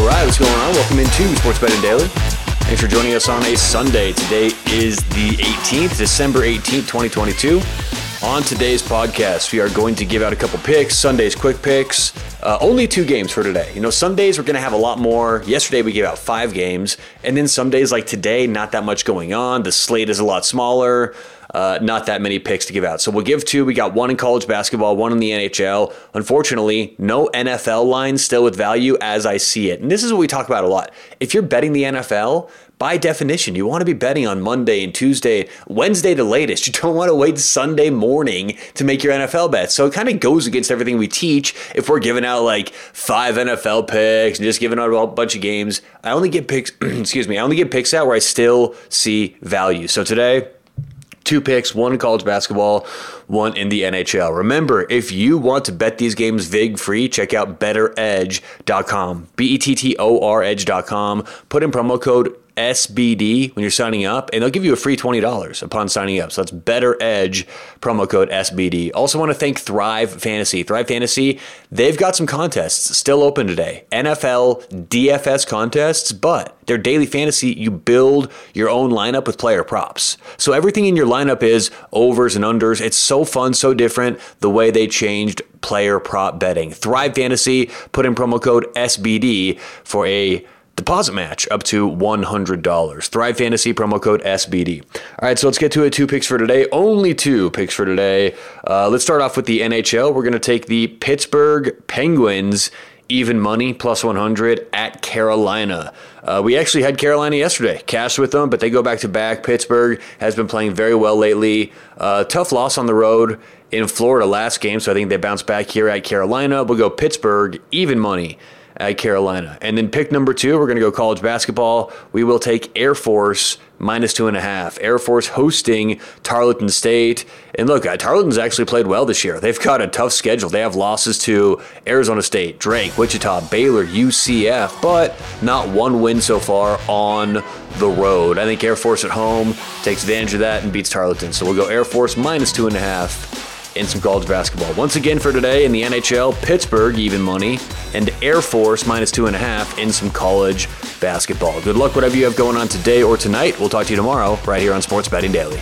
Alright, what's going on? welcome into Sports Betting Daily. Thanks for joining us on a Sunday. Today is the 18th, December 18th, 2022. On today's podcast, we are going to give out a couple picks, Sunday's quick picks. Uh, only two games for today. You know, some days we're going to have a lot more. Yesterday we gave out five games, and then some days like today, not that much going on. The slate is a lot smaller. Uh, not that many picks to give out. So we'll give two. We got one in college basketball, one in the NHL. Unfortunately, no NFL lines still with value as I see it. And this is what we talk about a lot. If you're betting the NFL, by definition, you want to be betting on Monday and Tuesday, Wednesday the latest. You don't want to wait Sunday morning to make your NFL bets. So it kind of goes against everything we teach if we're giving out like five NFL picks and just giving out a bunch of games. I only get picks, excuse me, I only get picks out where I still see value. So today, two picks, one in college basketball, one in the NHL. Remember, if you want to bet these games VIG free, check out bettoredge.com. B E T T O R edge.com. Put in promo code SBD when you're signing up, and they'll give you a free $20 upon signing up. So that's BettorEdge, promo code SBD. Also, want to thank Thrive Fantasy. Thrive Fantasy, they've got some contests still open today NFL DFS contests, but their daily fantasy, you build your own lineup with player props. So everything in your lineup is overs and unders. It's so fun, so different the way they changed player prop betting. Thrive Fantasy, put in promo code SBD for a deposit match up to $100. Thrive Fantasy promo code SBD. All right, so let's get to it. Two picks for today. Only two picks for today. Uh, let's start off with the NHL. We're going to take the Pittsburgh Penguins even money plus 100 at Carolina. Uh, we actually had Carolina yesterday, cash with them, but they go back to back. Pittsburgh has been playing very well lately. Uh, tough loss on the road in Florida last game, so I think they bounce back here at Carolina. We'll go Pittsburgh even money at Carolina. And then pick number two, we're going to go college basketball. We will take Air Force minus two and a half. Air Force hosting Tarleton State. And look, uh, Tarleton's actually played well this year. They've got a tough schedule. They have losses to Arizona State, Drake, Wichita, Baylor, UCF, but not one win so far on the road. I think Air Force at home takes advantage of that and beats Tarleton. So we'll go Air Force minus two and a half in some college basketball. Once again for today in the NHL, Pittsburgh even money and Air Force minus two and a half in some college basketball. Good luck, whatever you have going on today or tonight. We'll talk to you tomorrow right here on Sports Betting Daily.